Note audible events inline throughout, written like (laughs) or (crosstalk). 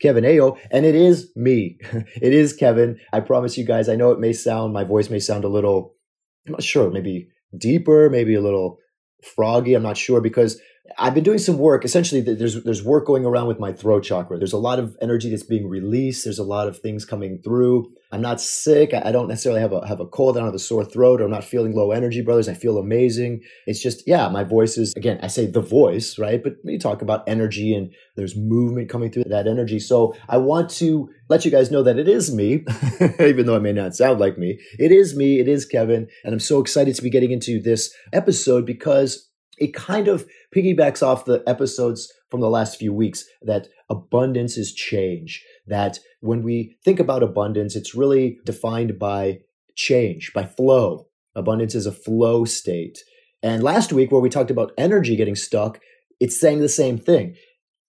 Kevin Aillaud, and it is me. (laughs) it is Kevin. I promise you guys, I know it may sound, my voice may sound a little, I'm not sure, maybe deeper, maybe a little froggy. I'm not sure because I've been doing some work. Essentially, there's there's work going around with my throat chakra. There's a lot of energy that's being released. There's a lot of things coming through. I'm not sick. I don't necessarily have a have a cold. I don't have a sore throat, or I'm not feeling low energy, brothers. I feel amazing. It's just yeah, my voice is again. I say the voice, right? But we talk about energy, and there's movement coming through that energy. So I want to let you guys know that it is me, (laughs) even though it may not sound like me. It is me. It is Kevin, and I'm so excited to be getting into this episode because it kind of piggybacks off the episodes from the last few weeks that abundance is change. That when we think about abundance, it's really defined by change, by flow. Abundance is a flow state. And last week, where we talked about energy getting stuck, it's saying the same thing.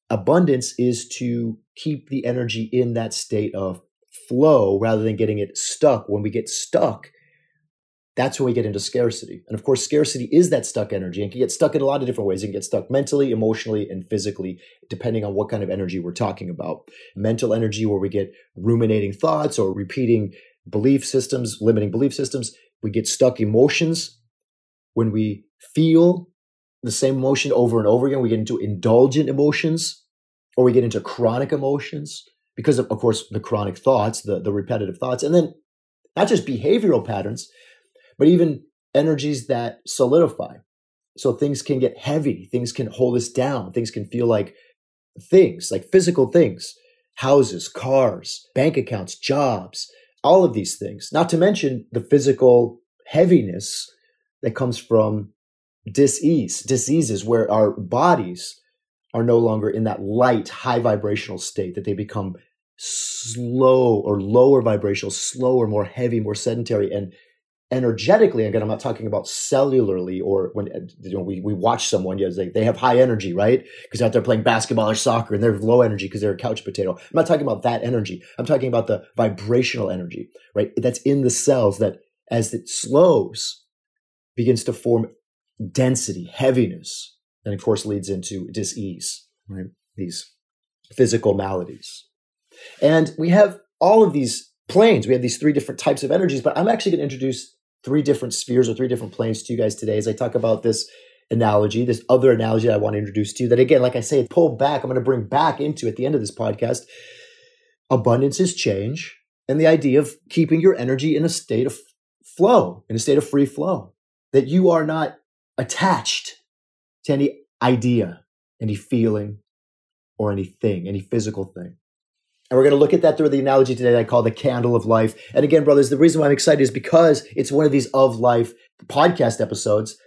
Abundance is to keep the energy in that state of flow rather than getting it stuck. When we get stuck, that's when we get into scarcity. And of course, scarcity is that stuck energy and can get stuck in a lot of different ways. It can get stuck mentally, emotionally, and physically, depending on what kind of energy we're talking about. Mental energy, where we get ruminating thoughts or repeating belief systems, limiting belief systems. We get stuck emotions when we feel the same emotion over and over again. We get into indulgent emotions or we get into chronic emotions because of, of course, the chronic thoughts, the, the repetitive thoughts. And then not just behavioral patterns, but even energies that solidify. So things can get heavy, things can hold us down, things can feel like things, like physical things, houses, cars, bank accounts, jobs, all of these things. Not to mention the physical heaviness that comes from disease, diseases where our bodies are no longer in that light, high vibrational state, that they become slow or lower vibrational, slower, more heavy, more sedentary, and energetically again i'm not talking about cellularly or when uh, you know we, we watch someone yeah, they, they have high energy right? Because out there playing basketball or soccer and they're low energy because they're a couch potato. I'm not talking about that energy. I'm talking about the vibrational energy right? That's in the cells that as it slows begins to form density heaviness and of course leads into disease right? These physical maladies. And we have all of these planes. We have these three different types of energies but i'm actually going to introduce three different spheres or three different planes to you guys today as I talk about this analogy, this other analogy I want to introduce to you that again, like I say, pull back, I'm going to bring back into at the end of this podcast. Abundance is change and the idea of keeping your energy in a state of flow, in a state of free flow, that you are not attached to any idea, any feeling, or anything, any physical thing. And we're going to look at that through the analogy today that I call the candle of life. And again, brothers, the reason why I'm excited is because it's one of these of life podcast episodes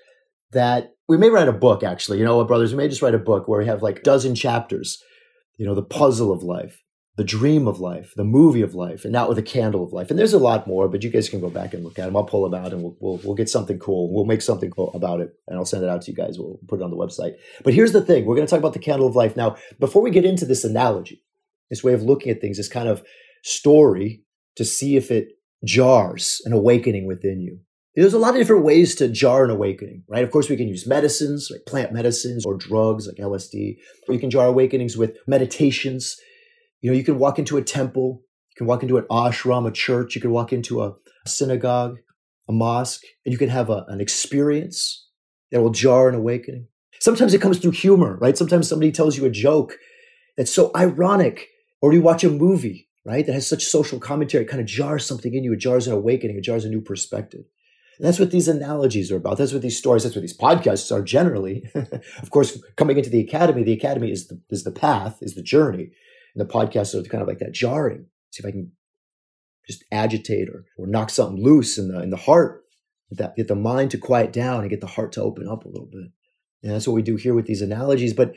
that we may write a book, actually. You know what, brothers? We may just write a book where we have like a dozen chapters, you know, the puzzle of life, the dream of life, the movie of life, and now with a candle of life. And there's a lot more, but you guys can go back and look at them. I'll pull them out and we'll, we'll, we'll get something cool. We'll make something cool about it and I'll send it out to you guys. We'll put it on the website. But here's the thing we're going to talk about the candle of life. Now, before we get into this analogy, this way of looking at things, this kind of story to see if it jars an awakening within you. There's a lot of different ways to jar an awakening, right? Of course, we can use medicines, like plant medicines or drugs like LSD. Or you can jar awakenings with meditations. You know, you can walk into a temple, you can walk into an ashram, a church, you can walk into a synagogue, a mosque, and you can have a, an experience that will jar an awakening. Sometimes it comes through humor, right? Sometimes somebody tells you a joke that's so ironic or you watch a movie, right, that has such social commentary, it kind of jars something in you. It jars an awakening, it jars a new perspective. And that's what these analogies are about. That's what these stories, that's what these podcasts are generally. (laughs) of course, coming into the academy, the academy is the, is the path, is the journey. And the podcasts are kind of like that jarring. See if I can just agitate or, or knock something loose in the, in the heart, that, get the mind to quiet down and get the heart to open up a little bit. And that's what we do here with these analogies. But,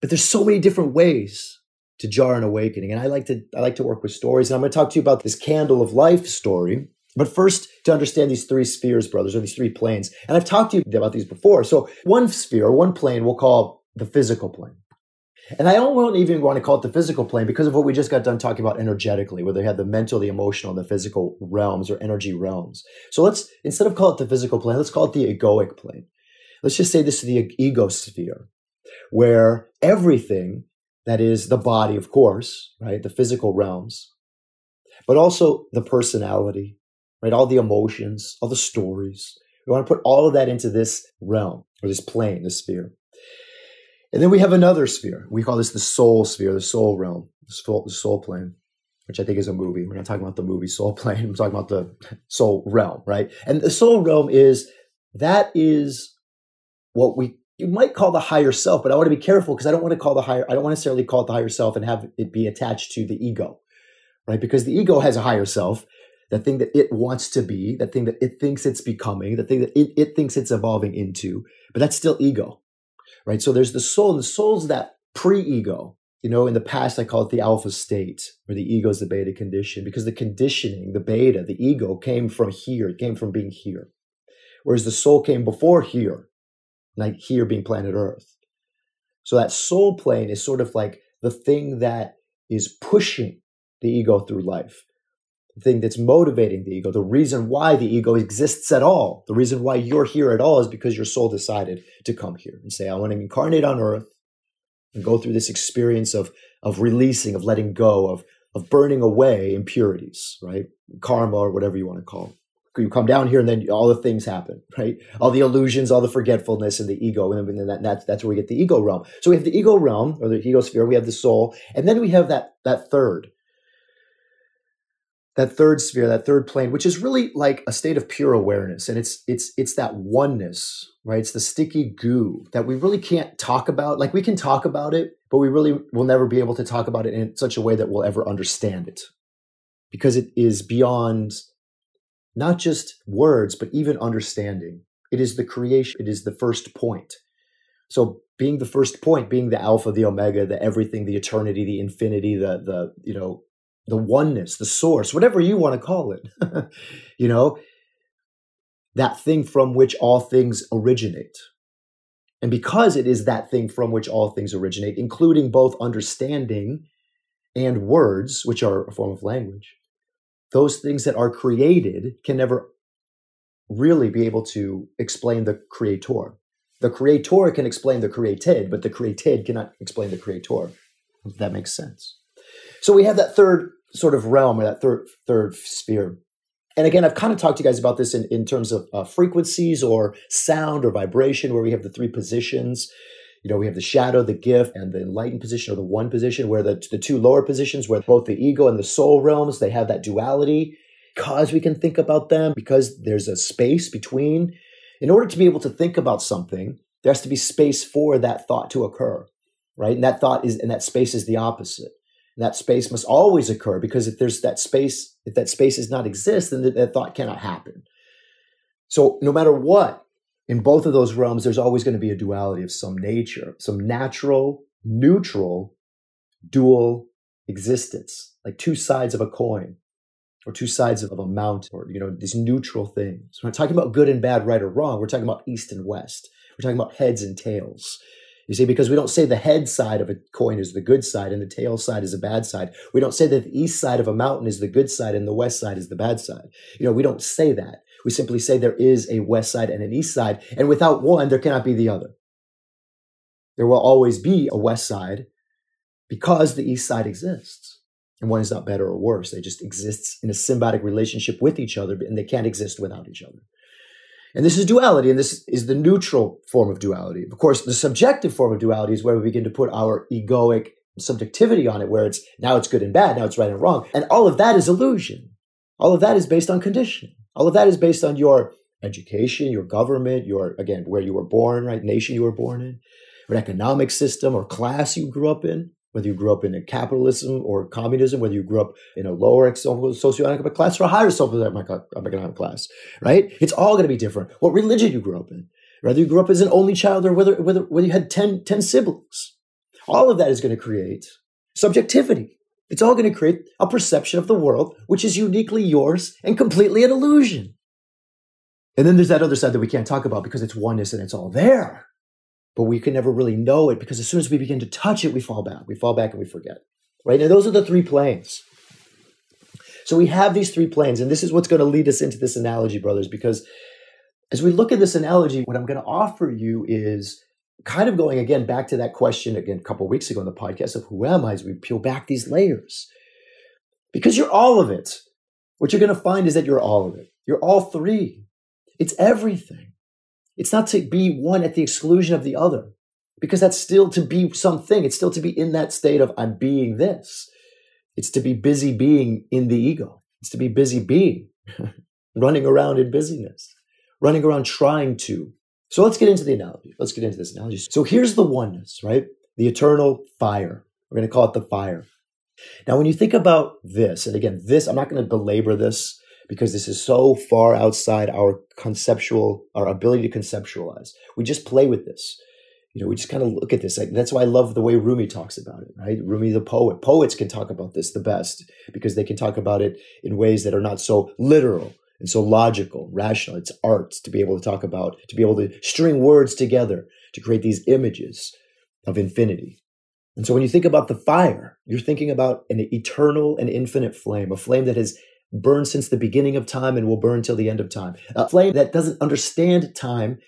but there's so many different ways to jar an awakening. And I like to I like to work with stories. And I'm going to talk to you about this candle of life story. But first, to understand these three spheres, brothers, or these three planes. And I've talked to you about these before. So one sphere, one plane, we'll call the physical plane. And I don't even want to call it the physical plane because of what we just got done talking about energetically, where they have the mental, the emotional, and the physical realms or energy realms. So let's, instead of call it the physical plane, let's call it the egoic plane. Let's just say this is the ego sphere, where everything that is the body, of course, right, the physical realms, but also the personality, right, all the emotions, all the stories. We want to put all of that into this realm or this plane, this sphere. And then we have another sphere. We call this the soul sphere, the soul realm, the soul, the soul plane, which I think is a movie. We're not talking about the movie Soul Plane. (laughs) I'm talking about the soul realm, right? And the soul realm is that is what we you might call the higher self, but I want to be careful because I don't want to call the higher. I don't want to necessarily call it the higher self and have it be attached to the ego, right? Because the ego has a higher self, that thing that it wants to be, that thing that it thinks it's becoming, the thing that it, it thinks it's evolving into, but that's still ego right? So there's the soul, and the soul's that pre-ego. You know, in the past, I call it the alpha state, or the ego is the beta condition, because the conditioning, the beta, the ego came from here. It came from being here. Whereas the soul came before here, like here being planet Earth. So that soul plane is sort of like the thing that is pushing the ego through life the thing that's motivating the ego, the reason why the ego exists at all, the reason why you're here at all is because your soul decided to come here and say, I want to incarnate on earth and go through this experience of, of releasing, of letting go, of, of burning away impurities, right? Karma or whatever you want to call it. You come down here and then all the things happen, right? All the illusions, all the forgetfulness and the ego. And then that, that's, that's where we get the ego realm. So we have the ego realm or the ego sphere. We have the soul. And then we have that, that third, that third sphere, that third plane, which is really like a state of pure awareness. And it's it's it's that oneness, right? It's the sticky goo that we really can't talk about. Like we can talk about it, but we really will never be able to talk about it in such a way that we'll ever understand it. Because it is beyond not just words, but even understanding. It is the creation, it is the first point. So being the first point, being the alpha, the omega, the everything, the eternity, the infinity, the the you know the oneness, the source, whatever you want to call it, (laughs) you know, that thing from which all things originate. And because it is that thing from which all things originate, including both understanding and words, which are a form of language, those things that are created can never really be able to explain the creator. The creator can explain the created, but the created cannot explain the creator. If that makes sense. So we have that third sort of realm or that third third sphere. And again, I've kind of talked to you guys about this in, in terms of uh, frequencies or sound or vibration, where we have the three positions. You know, we have the shadow, the gift, and the enlightened position or the one position, where the, the two lower positions, where both the ego and the soul realms, they have that duality. Because we can think about them, because there's a space between. In order to be able to think about something, there has to be space for that thought to occur, right? And that thought is, and that space is the opposite that space must always occur because if there's that space, if that space does not exist, then that thought cannot happen. So no matter what, in both of those realms, there's always going to be a duality of some nature, some natural, neutral, dual existence, like two sides of a coin or two sides of a mountain or, you know, these neutral things. We're not talking about good and bad, right or wrong. We're talking about east and west. We're talking about heads and tails. You see, because we don't say the head side of a coin is the good side and the tail side is the bad side. We don't say that the east side of a mountain is the good side and the west side is the bad side. You know, we don't say that. We simply say there is a west side and an east side, and without one, there cannot be the other. There will always be a west side because the east side exists. And one is not better or worse. They just exist in a symbiotic relationship with each other, and they can't exist without each other. And this is duality, and this is the neutral form of duality. Of course, the subjective form of duality is where we begin to put our egoic subjectivity on it, where it's now it's good and bad, now it's right and wrong. And all of that is illusion. All of that is based on conditioning. All of that is based on your education, your government, your, again, where you were born, right? Nation you were born in, what economic system or class you grew up in whether you grew up in a capitalism or communism, whether you grew up in a lower socioeconomic class or a higher socioeconomic class, right? It's all going to be different. What religion you grew up in, whether you grew up as an only child or whether, whether, whether you had 10, 10 siblings. All of that is going to create subjectivity. It's all going to create a perception of the world, which is uniquely yours and completely an illusion. And then there's that other side that we can't talk about because it's oneness and it's all there. But we can never really know it because as soon as we begin to touch it, we fall back. We fall back and we forget. Right? Now, those are the three planes. So we have these three planes, and this is what's going to lead us into this analogy, brothers, because as we look at this analogy, what I'm going to offer you is kind of going again back to that question again a couple weeks ago in the podcast of who am I as we peel back these layers. Because you're all of it. What you're going to find is that you're all of it. You're all three. It's everything. It's not to be one at the exclusion of the other, because that's still to be something. It's still to be in that state of I'm being this. It's to be busy being in the ego. It's to be busy being, (laughs) running around in busyness, running around trying to. So let's get into the analogy. Let's get into this analogy. So here's the oneness, right? The eternal fire. We're going to call it the fire. Now, when you think about this, and again, this, I'm not going to belabor this because this is so far outside our conceptual, our ability to conceptualize. We just play with this. You know, we just kind of look at this. Like, that's why I love the way Rumi talks about it, right? Rumi, the poet. Poets can talk about this the best because they can talk about it in ways that are not so literal and so logical, rational. It's art to be able to talk about, to be able to string words together to create these images of infinity. And so when you think about the fire, you're thinking about an eternal and infinite flame, a flame that has burned since the beginning of time and will burn till the end of time. A flame that doesn't understand time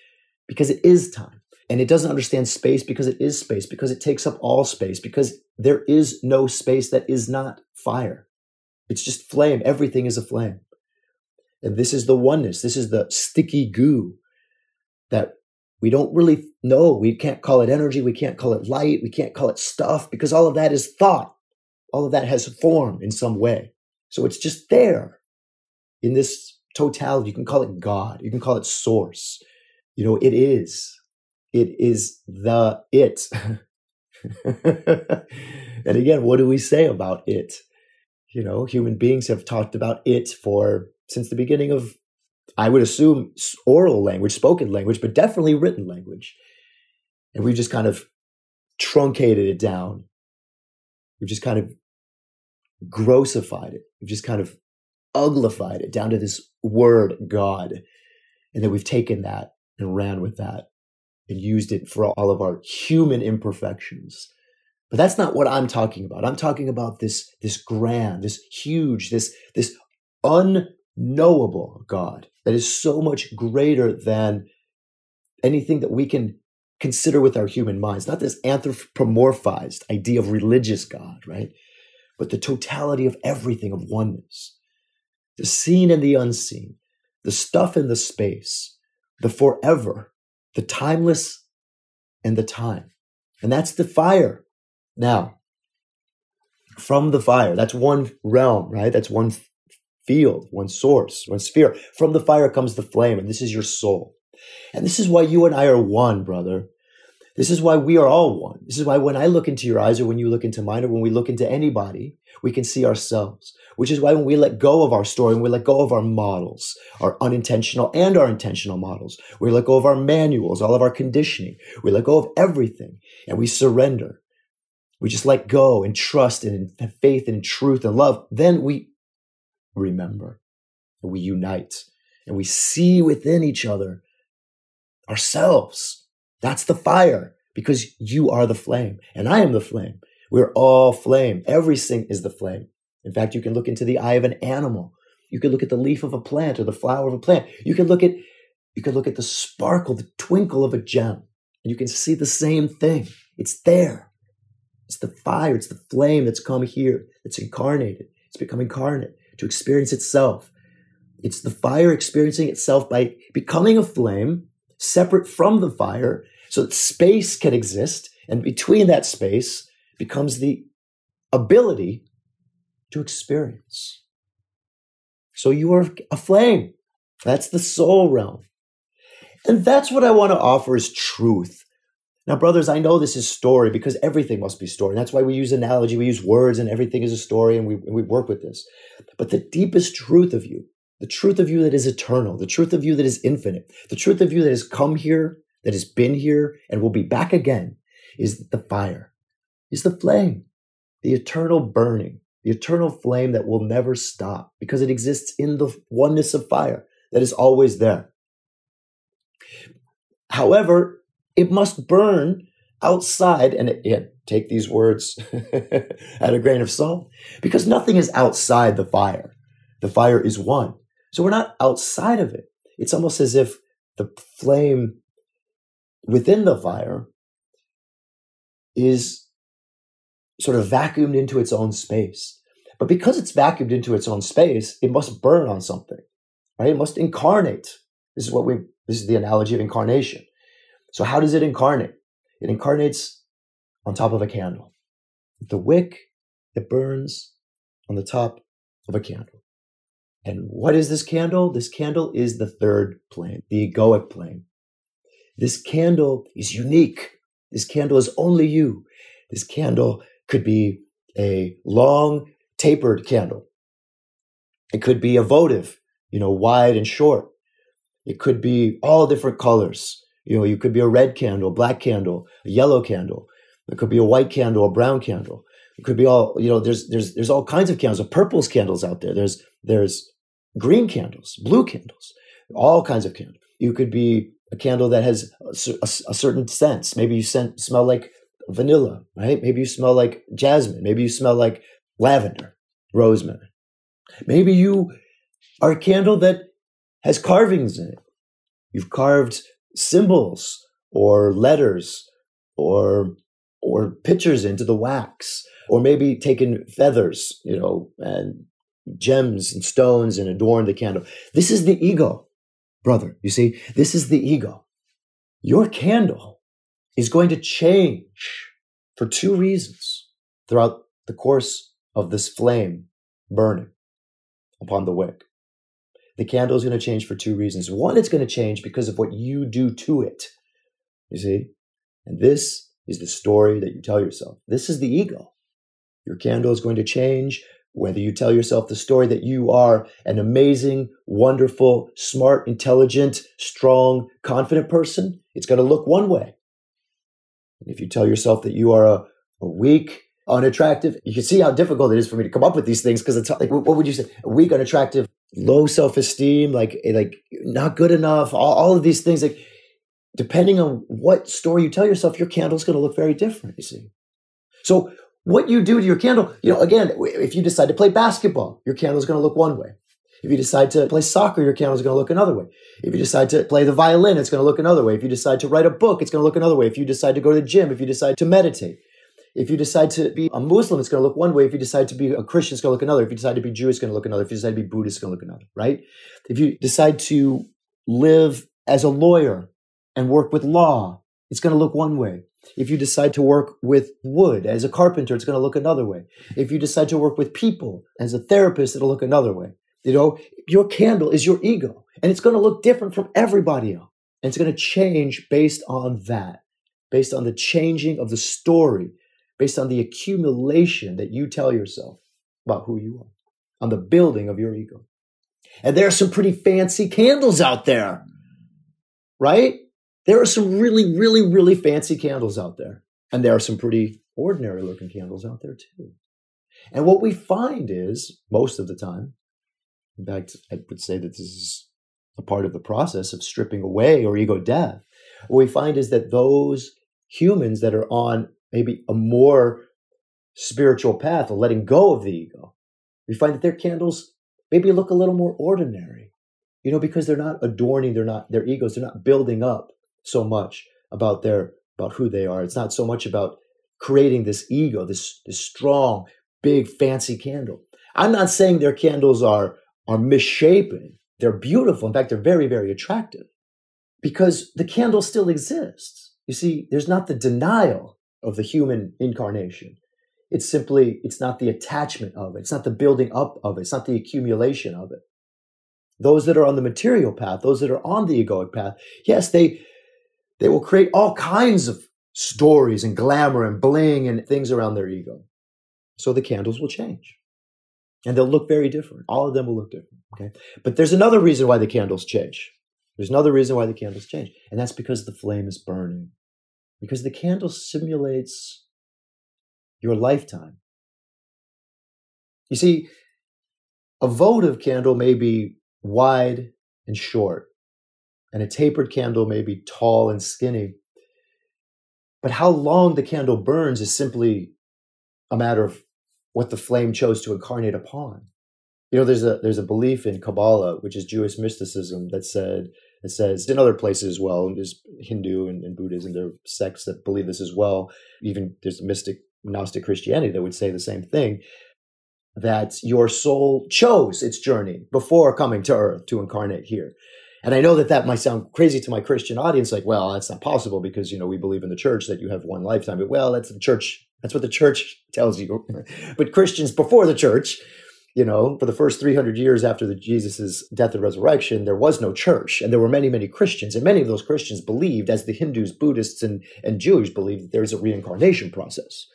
because it is time. And it doesn't understand space because it is space, because it takes up all space, because there is no space that is not fire. It's just flame. Everything is a flame. And this is the oneness. This is the sticky goo that we don't really know. We can't call it energy. We can't call it light. We can't call it stuff because all of that is thought. All of that has form in some way. So it's just there in this totality. You can call it God. You can call it source. You know, it is. It is the it. (laughs) and again, what do we say about it? You know, human beings have talked about it for since the beginning of, I would assume, oral language, spoken language, but definitely written language. And we've just kind of truncated it down. We've just kind of grossified it. We've just kind of uglified it down to this word God. And then we've taken that and ran with that and used it for all of our human imperfections. But that's not what I'm talking about. I'm talking about this, this grand, this huge, this, this unknowable God that is so much greater than anything that we can consider with our human minds. Not this anthropomorphized idea of religious God, right? but the totality of everything of oneness. The seen and the unseen, the stuff and the space, the forever, the timeless and the time. And that's the fire. Now, from the fire, that's one realm, right? That's one field, one source, one sphere. From the fire comes the flame, and this is your soul. And this is why you and I are one, brother. This is why we are all one. This is why when I look into your eyes or when you look into mine or when we look into anybody, we can see ourselves. Which is why when we let go of our story and we let go of our models, our unintentional and our intentional models, we let go of our manuals, all of our conditioning, we let go of everything and we surrender. We just let go and trust and faith and truth and love. Then we remember and we unite and we see within each other ourselves that's the fire because you are the flame and I am the flame. We're all flame. Everything is the flame. In fact, you can look into the eye of an animal. You can look at the leaf of a plant or the flower of a plant. You can look at you can look at the sparkle, the twinkle of a gem, and you can see the same thing. It's there. It's the fire, it's the flame that's come here, that's incarnated. It's become incarnate to experience itself. It's the fire experiencing itself by becoming a flame separate from the fire so that space can exist. And between that space becomes the ability to experience. So you are a flame. That's the soul realm. And that's what I want to offer is truth. Now, brothers, I know this is story because everything must be story. And that's why we use analogy, we use words, and everything is a story, and we, and we work with this. But the deepest truth of you the truth of you that is eternal, the truth of you that is infinite, the truth of you that has come here, that has been here, and will be back again is the fire, is the flame. the eternal burning, the eternal flame that will never stop because it exists in the oneness of fire that is always there. However, it must burn outside, and it, take these words (laughs) at a grain of salt, because nothing is outside the fire. The fire is one. So we're not outside of it. It's almost as if the flame within the fire is sort of vacuumed into its own space. But because it's vacuumed into its own space, it must burn on something, right? It must incarnate. This is what we, this is the analogy of incarnation. So how does it incarnate? It incarnates on top of a candle. The wick that burns on the top of a candle. And what is this candle? This candle is the third plane, the egoic plane. This candle is unique. This candle is only you. This candle could be a long, tapered candle. It could be a votive, you know, wide and short. It could be all different colors. You know, you could be a red candle, a black candle, a yellow candle. It could be a white candle, a brown candle. It could be all, you know, there's there's there's all kinds of candles. Purples candles out there. There's there's green candles, blue candles, all kinds of candles. You could be a candle that has a, a, a certain sense. Maybe you scent, smell like vanilla, right? Maybe you smell like jasmine. Maybe you smell like lavender, rosemary. Maybe you are a candle that has carvings in it. You've carved symbols or letters or or pictures into the wax or maybe taken feathers, you know, and gems and stones and adorn the candle. This is the ego, brother. You see, this is the ego. Your candle is going to change for two reasons throughout the course of this flame burning upon the wick. The candle is going to change for two reasons. One, it's going to change because of what you do to it. You see? And this is the story that you tell yourself. This is the ego. Your candle is going to change whether you tell yourself the story that you are an amazing, wonderful, smart, intelligent, strong, confident person, it's going to look one way. And if you tell yourself that you are a, a weak, unattractive, you can see how difficult it is for me to come up with these things because it's like, what would you say? A weak, unattractive, low self esteem, like, eh, like not good enough, all, all of these things. Like, depending on what story you tell yourself, your candle is going to look very different, you see. So what you do to your candle, you know, again, if you decide to play basketball, your candle is going to look one way. If you decide to play soccer, your candle is going to look another way. If you decide to play the violin, it's going to look another way. If you decide to write a book, it's going to look another way. If you decide to go to the gym, if you decide to meditate, if you decide to be a Muslim, it's going to look one way. If you decide to be a Christian, it's going to look another. If you decide to be Jewish, it's going to look another. If you decide to be Buddhist, it's going to look another, right? If you decide to live as a lawyer and work with law, it's going to look one way. If you decide to work with wood as a carpenter, it's going to look another way. If you decide to work with people as a therapist, it'll look another way. You know, your candle is your ego and it's going to look different from everybody else. And it's going to change based on that, based on the changing of the story, based on the accumulation that you tell yourself about who you are, on the building of your ego. And there are some pretty fancy candles out there, right? There are some really, really, really fancy candles out there. And there are some pretty ordinary looking candles out there too. And what we find is, most of the time, in fact, I would say that this is a part of the process of stripping away or ego death. What we find is that those humans that are on maybe a more spiritual path of letting go of the ego, we find that their candles maybe look a little more ordinary, you know, because they're not adorning, they're not their egos, they're not building up so much about their about who they are. It's not so much about creating this ego, this this strong, big, fancy candle. I'm not saying their candles are are misshapen. They're beautiful. In fact, they're very, very attractive because the candle still exists. You see, there's not the denial of the human incarnation. It's simply, it's not the attachment of it. It's not the building up of it. It's not the accumulation of it. Those that are on the material path, those that are on the egoic path, yes, they, they will create all kinds of stories and glamour and bling and things around their ego. So the candles will change. And they'll look very different. All of them will look different. Okay. But there's another reason why the candles change. There's another reason why the candles change. And that's because the flame is burning. Because the candle simulates your lifetime. You see, a votive candle may be wide and short, and a tapered candle may be tall and skinny. But how long the candle burns is simply a matter of what the flame chose to incarnate upon. You know, there's a there's a belief in Kabbalah, which is Jewish mysticism, that said it says uh, in other places as well. There's Hindu and, and Buddhism, there are sects that believe this as well. Even there's mystic Gnostic Christianity that would say the same thing. That your soul chose its journey before coming to earth to incarnate here. And I know that that might sound crazy to my Christian audience, like, well, that's not possible because, you know, we believe in the church that you have one lifetime. But, well, that's the church. That's what the church tells you. (laughs) but Christians before the church, you know, for the first 300 years after the Jesus' death and resurrection, there was no church. And there were many, many Christians. And many of those Christians believed, as the Hindus, Buddhists, and, and Jews believed, that there's a reincarnation process.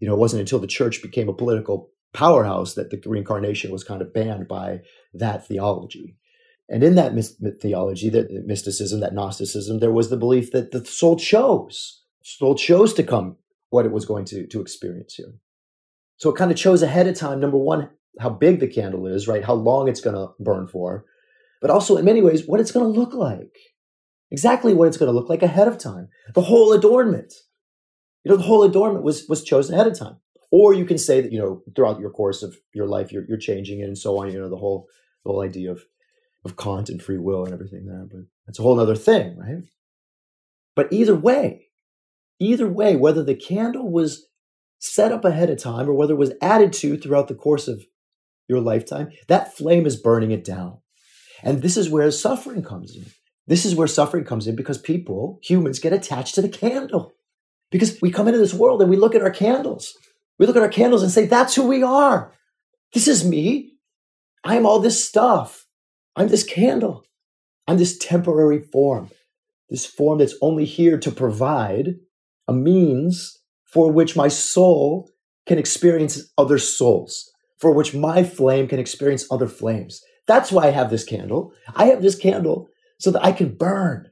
You know, it wasn't until the church became a political powerhouse that the reincarnation was kind of banned by that theology. And in that theology, that mysticism, that Gnosticism, there was the belief that the soul chose, soul chose to come what it was going to, to experience here. So it kind of chose ahead of time, number one, how big the candle is, right? How long it's going to burn for, but also in many ways, what it's going to look like. Exactly what it's going to look like ahead of time. The whole adornment. You know, the whole adornment was, was chosen ahead of time. Or you can say that, you know, throughout your course of your life, you're, you're changing it and so on, you know, the whole, the whole idea of of Kant and free will and everything there, but that's a whole other thing, right? But either way, either way, whether the candle was set up ahead of time or whether it was added to throughout the course of your lifetime, that flame is burning it down. And this is where suffering comes in. This is where suffering comes in because people, humans, get attached to the candle. Because we come into this world and we look at our candles. We look at our candles and say, that's who we are. This is me. I am all this stuff. I'm this candle. I'm this temporary form, this form that's only here to provide a means for which my soul can experience other souls, for which my flame can experience other flames. That's why I have this candle. I have this candle so that I can burn.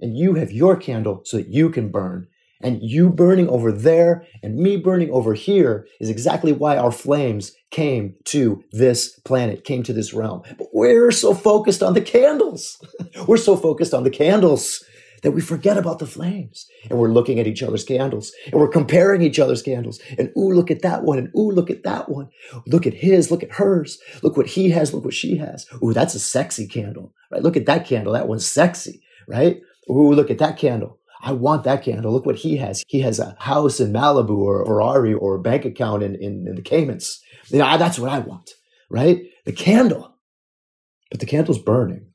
And you have your candle so that you can burn. And you burning over there and me burning over here is exactly why our flames came to this planet, came to this realm. But we're so focused on the candles. (laughs) we're so focused on the candles that we forget about the flames. And we're looking at each other's candles and we're comparing each other's candles. And ooh, look at that one. And ooh, look at that one. Look at his. Look at hers. Look what he has. Look what she has. Ooh, that's a sexy candle, right? Look at that candle. That one's sexy, right? Ooh, look at that candle. I want that candle. Look what he has. He has a house in Malibu or Ferrari or a bank account in, in, in the Caymans. You know, that's what I want, right? The candle. But the candle's burning.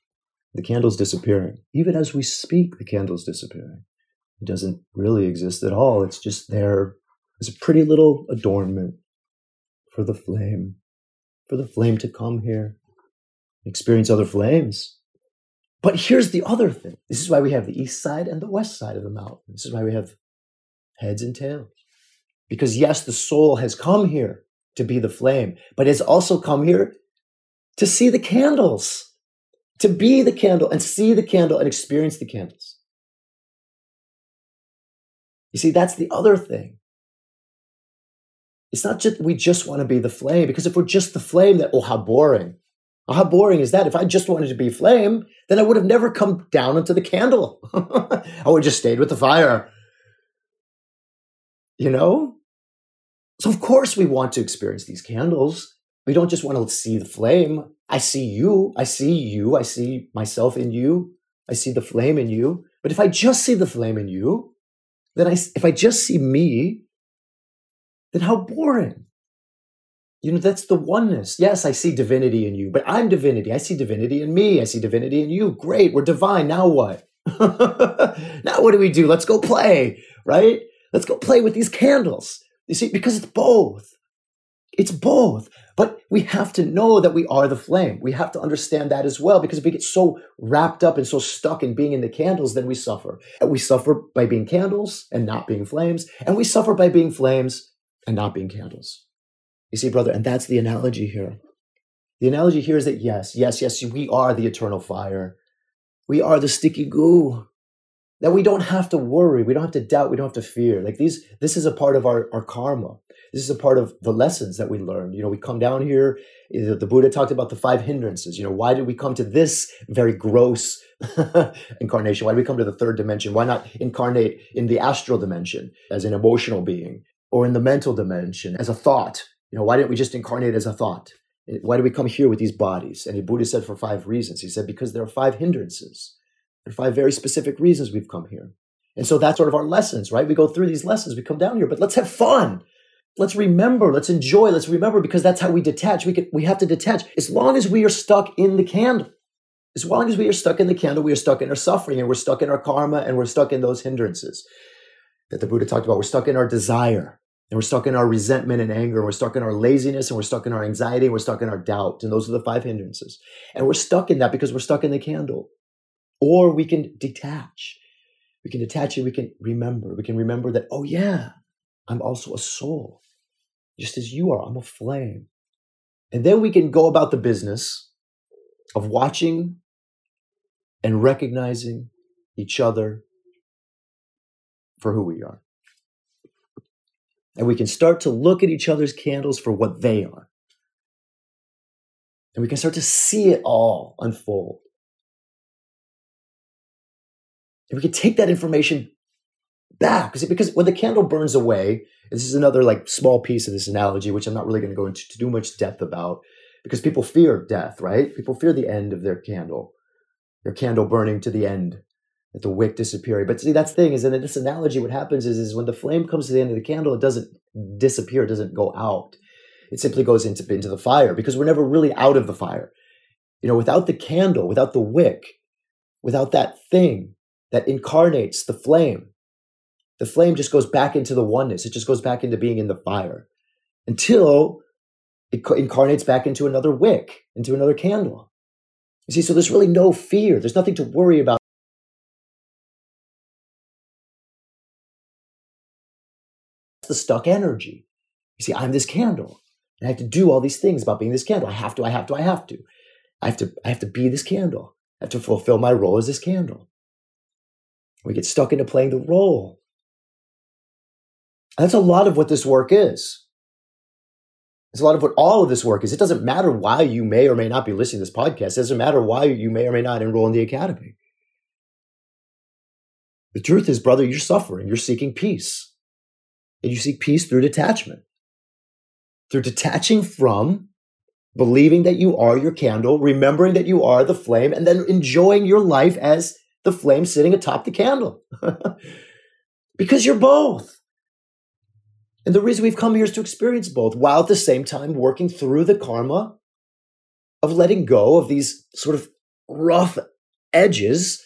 The candle's disappearing. Even as we speak, the candle's disappearing. It doesn't really exist at all. It's just there as a pretty little adornment for the flame, for the flame to come here, experience other flames, but here's the other thing. This is why we have the east side and the west side of the mountain. This is why we have heads and tails. Because yes, the soul has come here to be the flame, but it's also come here to see the candles, to be the candle and see the candle and experience the candles. You see, that's the other thing. It's not just we just want to be the flame, because if we're just the flame, that oh how boring. Oh, How boring is that? If I just wanted to be flame, then I would have never come down into the candle. (laughs) I would have just stayed with the fire. You know? So, of course, we want to experience these candles. We don't just want to see the flame. I see you. I see you. I see myself in you. I see the flame in you. But if I just see the flame in you, then I, if I just see me, then how boring. You know, that's the oneness. Yes, I see divinity in you, but I'm divinity. I see divinity in me. I see divinity in you. Great, we're divine. Now what? (laughs) now what do we do? Let's go play, right? Let's go play with these candles. You see, because it's both. It's both. But we have to know that we are the flame. We have to understand that as well, because if we get so wrapped up and so stuck in being in the candles, then we suffer. And we suffer by being candles and not being flames. And we suffer by being flames and not being candles. You see, brother, and that's the analogy here. The analogy here is that yes, yes, yes, we are the eternal fire. We are the sticky goo. That we don't have to worry, we don't have to doubt, we don't have to fear. Like these, this is a part of our, our karma. This is a part of the lessons that we learn. You know, we come down here. The Buddha talked about the five hindrances. You know, why did we come to this very gross (laughs) incarnation? Why did we come to the third dimension? Why not incarnate in the astral dimension as an emotional being or in the mental dimension as a thought? You know, why didn't we just incarnate as a thought? Why do we come here with these bodies? And the Buddha said for five reasons. He said, because there are five hindrances. Are five very specific reasons we've come here. And so that's sort of our lessons, right? We go through these lessons, we come down here, but let's have fun. Let's remember, let's enjoy, let's remember because that's how we detach. We can, we have to detach. As long as we are stuck in the candle, as long as we are stuck in the candle, we are stuck in our suffering and we're stuck in our karma and we're stuck in those hindrances that the Buddha talked about. We're stuck in our desire and we're stuck in our resentment and anger and we're stuck in our laziness and we're stuck in our anxiety and we're stuck in our doubt. And those are the five hindrances. And we're stuck in that because we're stuck in the candle. Or we can detach. We can detach and we can remember. We can remember that, oh yeah, I'm also a soul just as you are. I'm a flame. And then we can go about the business of watching and recognizing each other for who we are. And we can start to look at each other's candles for what they are. And we can start to see it all unfold. And we can take that information back because, because when the candle burns away, this is another like small piece of this analogy, which I'm not really going to go into too much depth about because people fear death, right? People fear the end of their candle, their candle burning to the end, that the wick disappearing. But see, that's the thing is, in this analogy, what happens is, is when the flame comes to the end of the candle, it doesn't disappear, it doesn't go out. It simply goes into, into the fire because we're never really out of the fire. You know, without the candle, without the wick, without that thing that incarnates the flame, the flame just goes back into the oneness. It just goes back into being in the fire until it incarnates back into another wick, into another candle. You see, so there's really no fear. There's nothing to worry about. That's the stuck energy. You see, I'm this candle. And I have to do all these things about being this candle. I have to, I have to, I have to. I have to, I have to be this candle. I have to fulfill my role as this candle. We get stuck into playing the role. That's a lot of what this work is. It's a lot of what all of this work is. It doesn't matter why you may or may not be listening to this podcast. It doesn't matter why you may or may not enroll in the academy. The truth is, brother, you're suffering. You're seeking peace. And you seek peace through detachment. Through detaching from believing that you are your candle, remembering that you are the flame, and then enjoying your life as the flame sitting atop the candle. (laughs) because you're both. And the reason we've come here is to experience both while at the same time working through the karma of letting go of these sort of rough edges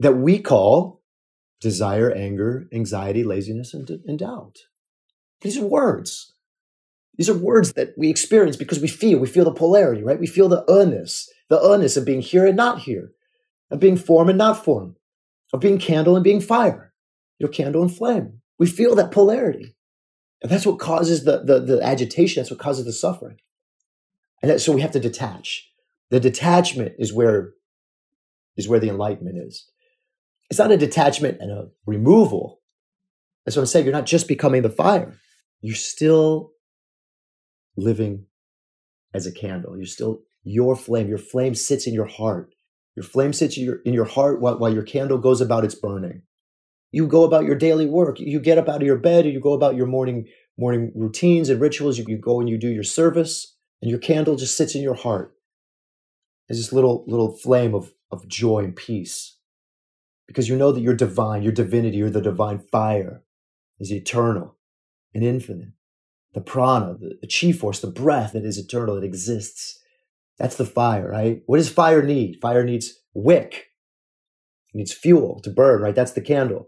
that we call desire, anger, anxiety, laziness, and, and doubt. These are words. These are words that we experience because we feel. We feel the polarity, right? We feel the earnest, the earnest of being here and not here, of being form and not form, of being candle and being fire, you know, candle and flame. We feel that polarity. And that's what causes the, the, the agitation. That's what causes the suffering. And that, so we have to detach. The detachment is where, is where the enlightenment is. It's not a detachment and a removal. That's what I'm saying. You're not just becoming the fire. You're still living as a candle. You're still your flame. Your flame sits in your heart. Your flame sits in your, heart while, while your candle goes about its burning you go about your daily work. You get up out of your bed, you go about your morning morning routines and rituals. You, you go and you do your service, and your candle just sits in your heart as this little little flame of of joy and peace, because you know that you're divine, your divinity, you're the divine fire, is eternal and infinite. The prana, the, the chi force, the breath that is eternal, that exists. That's the fire, right? What does fire need? Fire needs wick. It needs fuel to burn, right? That's the candle.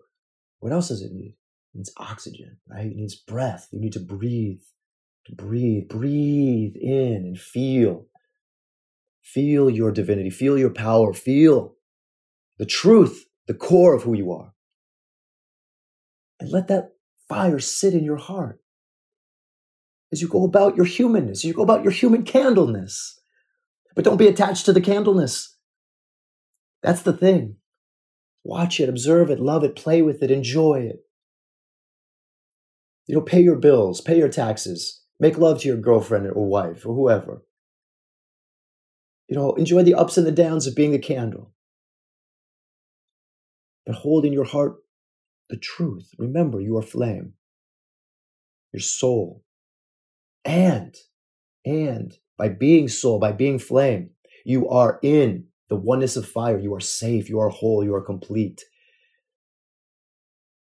What else does it need? It needs oxygen, right? It needs breath. You need to breathe, to breathe, breathe in and feel. Feel your divinity, feel your power, feel the truth, the core of who you are. And let that fire sit in your heart as you go about your humanness, as you go about your human candleness. But don't be attached to the candleness. That's the thing. Watch it, observe it, love it, play with it, enjoy it. You know, pay your bills, pay your taxes, make love to your girlfriend or wife or whoever. You know, enjoy the ups and the downs of being a candle. But hold in your heart the truth. Remember, you are flame, your soul. And, and by being soul, by being flame, you are in the oneness of fire. You are safe, you are whole, you are complete.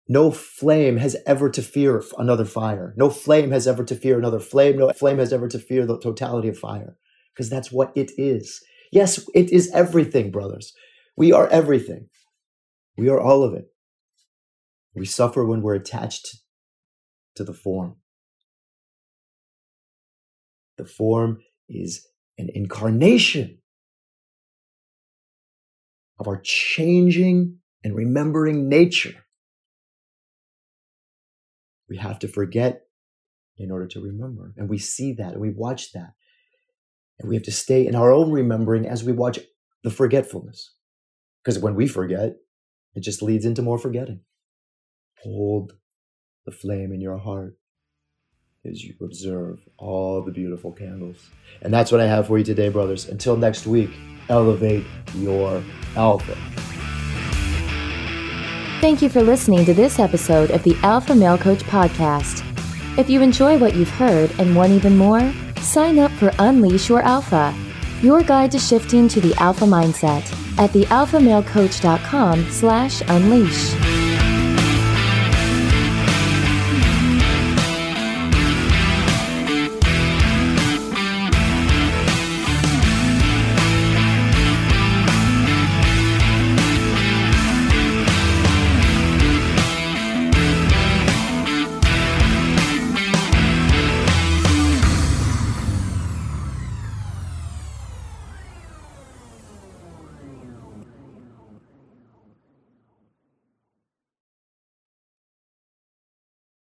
No flame has ever to fear another fire. No flame has ever to fear another flame. No flame has ever to fear the totality of fire because that's what it is. Yes, it is everything, brothers. We are everything. We are all of it. We suffer when we're attached to the form. The form is an incarnation of our changing and remembering nature. We have to forget in order to remember. And we see that and we watch that. And we have to stay in our own remembering as we watch the forgetfulness. Because when we forget, it just leads into more forgetting. Hold the flame in your heart as you observe all the beautiful candles. And that's what I have for you today, brothers. Until next week, elevate your alpha. Thank you for listening to this episode of the Alpha Male Coach Podcast. If you enjoy what you've heard and want even more, sign up for Unleash Your Alpha, your guide to shifting to the alpha mindset at thealphamalecoach.com slash unleash.